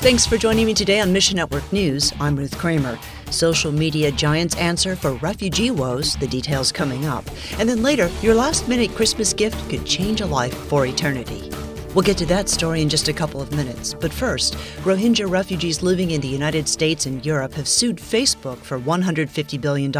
Thanks for joining me today on Mission Network News. I'm Ruth Kramer. Social media giants answer for refugee woes, the details coming up. And then later, your last minute Christmas gift could change a life for eternity. We'll get to that story in just a couple of minutes. But first, Rohingya refugees living in the United States and Europe have sued Facebook for $150 billion.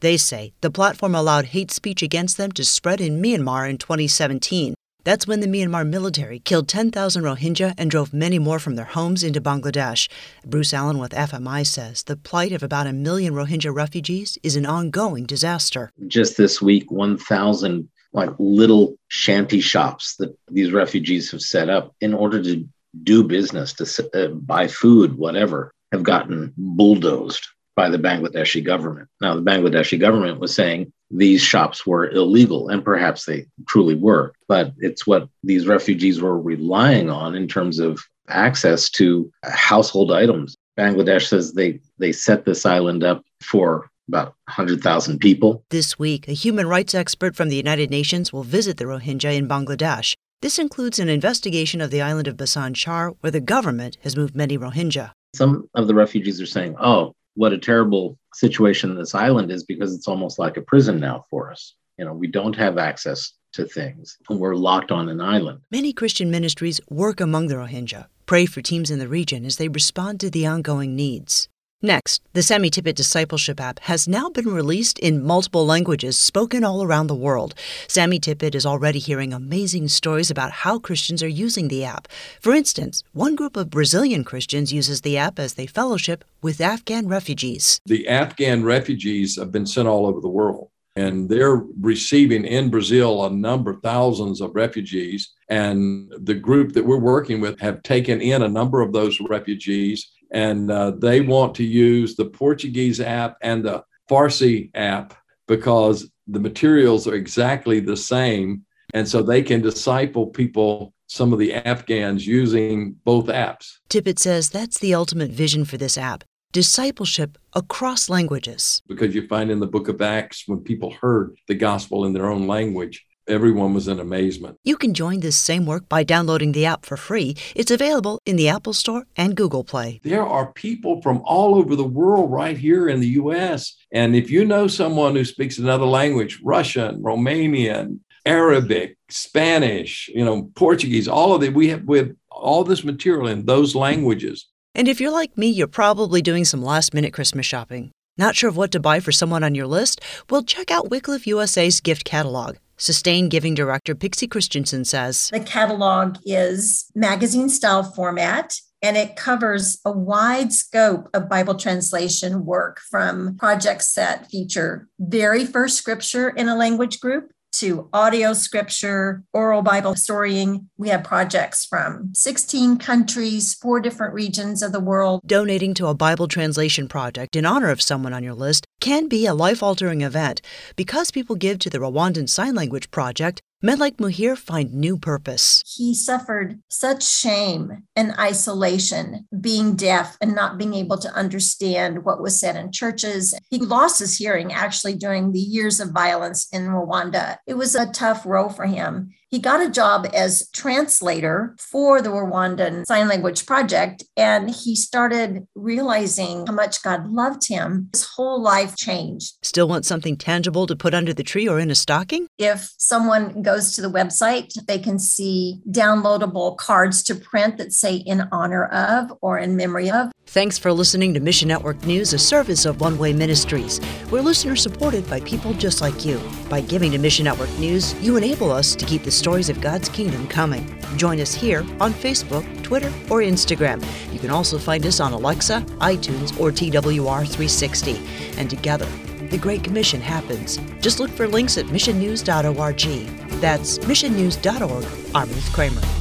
They say the platform allowed hate speech against them to spread in Myanmar in 2017. That's when the Myanmar military killed 10,000 Rohingya and drove many more from their homes into Bangladesh. Bruce Allen with FMI says the plight of about a million Rohingya refugees is an ongoing disaster. Just this week, 1,000 like little shanty shops that these refugees have set up in order to do business, to uh, buy food, whatever, have gotten bulldozed by the Bangladeshi government. Now, the Bangladeshi government was saying these shops were illegal, and perhaps they truly were, but it's what these refugees were relying on in terms of access to household items. Bangladesh says they, they set this island up for about 100,000 people. This week, a human rights expert from the United Nations will visit the Rohingya in Bangladesh. This includes an investigation of the island of Bhasan Char, where the government has moved many Rohingya. Some of the refugees are saying, oh, what a terrible situation this island is because it's almost like a prison now for us. You know, we don't have access to things. We're locked on an island. Many Christian ministries work among the Rohingya, pray for teams in the region as they respond to the ongoing needs. Next, the Sammy Tippit Discipleship app has now been released in multiple languages spoken all around the world. Sammy Tippit is already hearing amazing stories about how Christians are using the app. For instance, one group of Brazilian Christians uses the app as they fellowship with Afghan refugees. The Afghan refugees have been sent all over the world and they're receiving in Brazil a number of thousands of refugees. And the group that we're working with have taken in a number of those refugees and uh, they want to use the Portuguese app and the Farsi app because the materials are exactly the same. And so they can disciple people, some of the Afghans, using both apps. Tippit says that's the ultimate vision for this app discipleship across languages. Because you find in the book of Acts, when people heard the gospel in their own language, everyone was in amazement. You can join this same work by downloading the app for free. It's available in the Apple Store and Google Play. There are people from all over the world right here in the US. And if you know someone who speaks another language, Russian, Romanian, Arabic, Spanish, you know, Portuguese, all of it, we have, we have all this material in those languages. And if you're like me, you're probably doing some last minute Christmas shopping. Not sure of what to buy for someone on your list? Well, check out Wycliffe USA's gift catalog. Sustained Giving Director Pixie Christensen says The catalog is magazine style format and it covers a wide scope of Bible translation work from projects that feature very first scripture in a language group to audio scripture, oral Bible storying. We have projects from 16 countries, four different regions of the world. Donating to a Bible translation project in honor of someone on your list can be a life altering event. Because people give to the Rwandan Sign Language Project, Men like Muhir find new purpose. He suffered such shame and isolation, being deaf and not being able to understand what was said in churches. He lost his hearing actually during the years of violence in Rwanda. It was a tough role for him. He got a job as translator for the Rwandan Sign Language Project, and he started realizing how much God loved him. His whole life changed. Still want something tangible to put under the tree or in a stocking? If someone goes to the website, they can see downloadable cards to print that say in honor of or in memory of. Thanks for listening to Mission Network News, a service of One Way Ministries. We're listener supported by people just like you. By giving to Mission Network News, you enable us to keep the stories of God's kingdom coming. Join us here on Facebook, Twitter, or Instagram. You can also find us on Alexa, iTunes, or TWR360. And together, the Great Commission happens. Just look for links at missionnews.org. That's missionnews.org. I'm Ruth Kramer.